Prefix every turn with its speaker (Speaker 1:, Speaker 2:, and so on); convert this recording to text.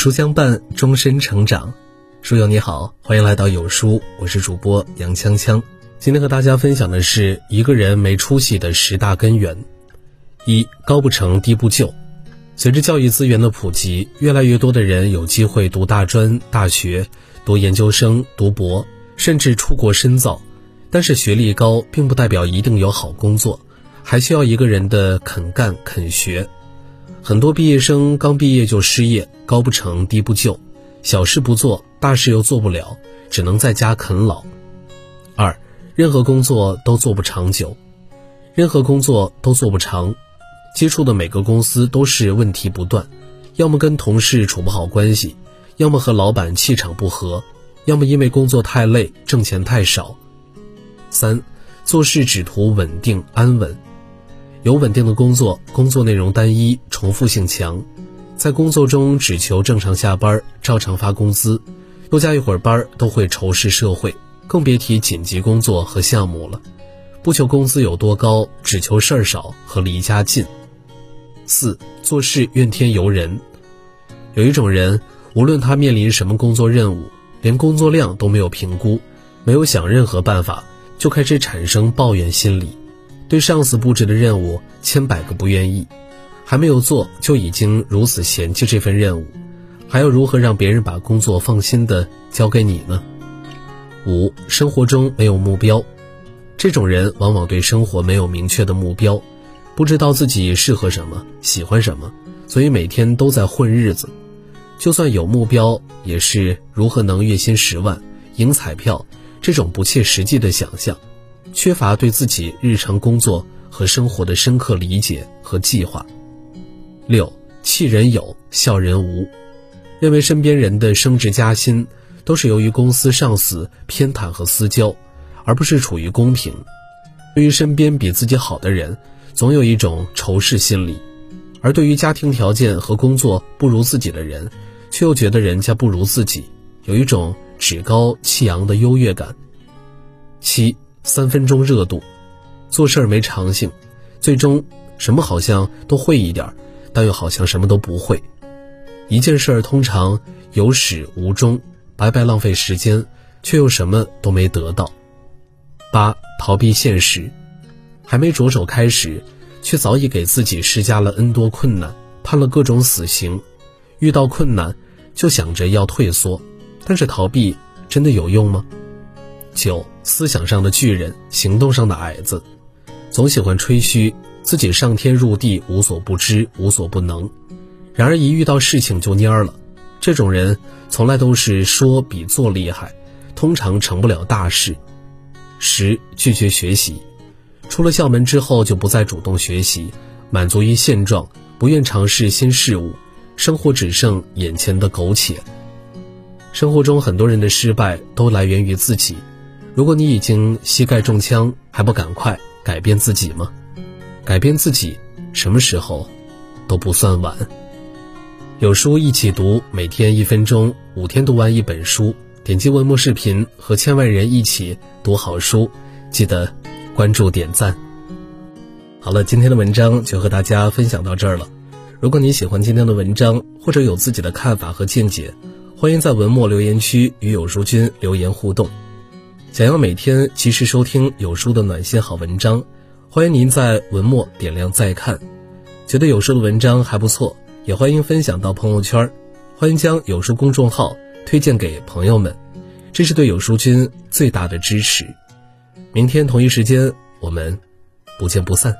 Speaker 1: 书相伴，终身成长。书友你好，欢迎来到有书，我是主播杨锵锵。今天和大家分享的是一个人没出息的十大根源。一高不成低不就。随着教育资源的普及，越来越多的人有机会读大专、大学、读研究生、读博，甚至出国深造。但是学历高并不代表一定有好工作，还需要一个人的肯干肯学。很多毕业生刚毕业就失业，高不成低不就，小事不做，大事又做不了，只能在家啃老。二，任何工作都做不长久，任何工作都做不长。接触的每个公司都是问题不断，要么跟同事处不好关系，要么和老板气场不合，要么因为工作太累，挣钱太少。三，做事只图稳定安稳，有稳定的工作，工作内容单一，重复性强，在工作中只求正常下班，照常发工资，多加一会儿班都会仇视社会，更别提紧急工作和项目了。不求工资有多高，只求事儿少和离家近。四做事怨天尤人，有一种人，无论他面临什么工作任务，连工作量都没有评估，没有想任何办法，就开始产生抱怨心理，对上司布置的任务千百个不愿意，还没有做就已经如此嫌弃这份任务，还要如何让别人把工作放心的交给你呢？五生活中没有目标，这种人往往对生活没有明确的目标。不知道自己适合什么，喜欢什么，所以每天都在混日子。就算有目标，也是如何能月薪十万、赢彩票这种不切实际的想象，缺乏对自己日常工作和生活的深刻理解和计划。六气人有，笑人无，认为身边人的升职加薪都是由于公司上司偏袒和私交，而不是处于公平。对于身边比自己好的人。总有一种仇视心理，而对于家庭条件和工作不如自己的人，却又觉得人家不如自己，有一种趾高气扬的优越感。七三分钟热度，做事儿没长性，最终什么好像都会一点，但又好像什么都不会。一件事儿通常有始无终，白白浪费时间，却又什么都没得到。八逃避现实。还没着手开始，却早已给自己施加了 N 多困难，判了各种死刑。遇到困难就想着要退缩，但是逃避真的有用吗？九，思想上的巨人，行动上的矮子，总喜欢吹嘘自己上天入地无所不知无所不能，然而一遇到事情就蔫了。这种人从来都是说比做厉害，通常成不了大事。十，拒绝学习。出了校门之后就不再主动学习，满足于现状，不愿尝试新事物，生活只剩眼前的苟且。生活中很多人的失败都来源于自己，如果你已经膝盖中枪，还不赶快改变自己吗？改变自己，什么时候都不算晚。有书一起读，每天一分钟，五天读完一本书。点击文末视频，和千万人一起读好书，记得。关注点赞。好了，今天的文章就和大家分享到这儿了。如果你喜欢今天的文章，或者有自己的看法和见解，欢迎在文末留言区与有书君留言互动。想要每天及时收听有书的暖心好文章，欢迎您在文末点亮再看。觉得有书的文章还不错，也欢迎分享到朋友圈。欢迎将有书公众号推荐给朋友们，这是对有书君最大的支持。明天同一时间，我们不见不散。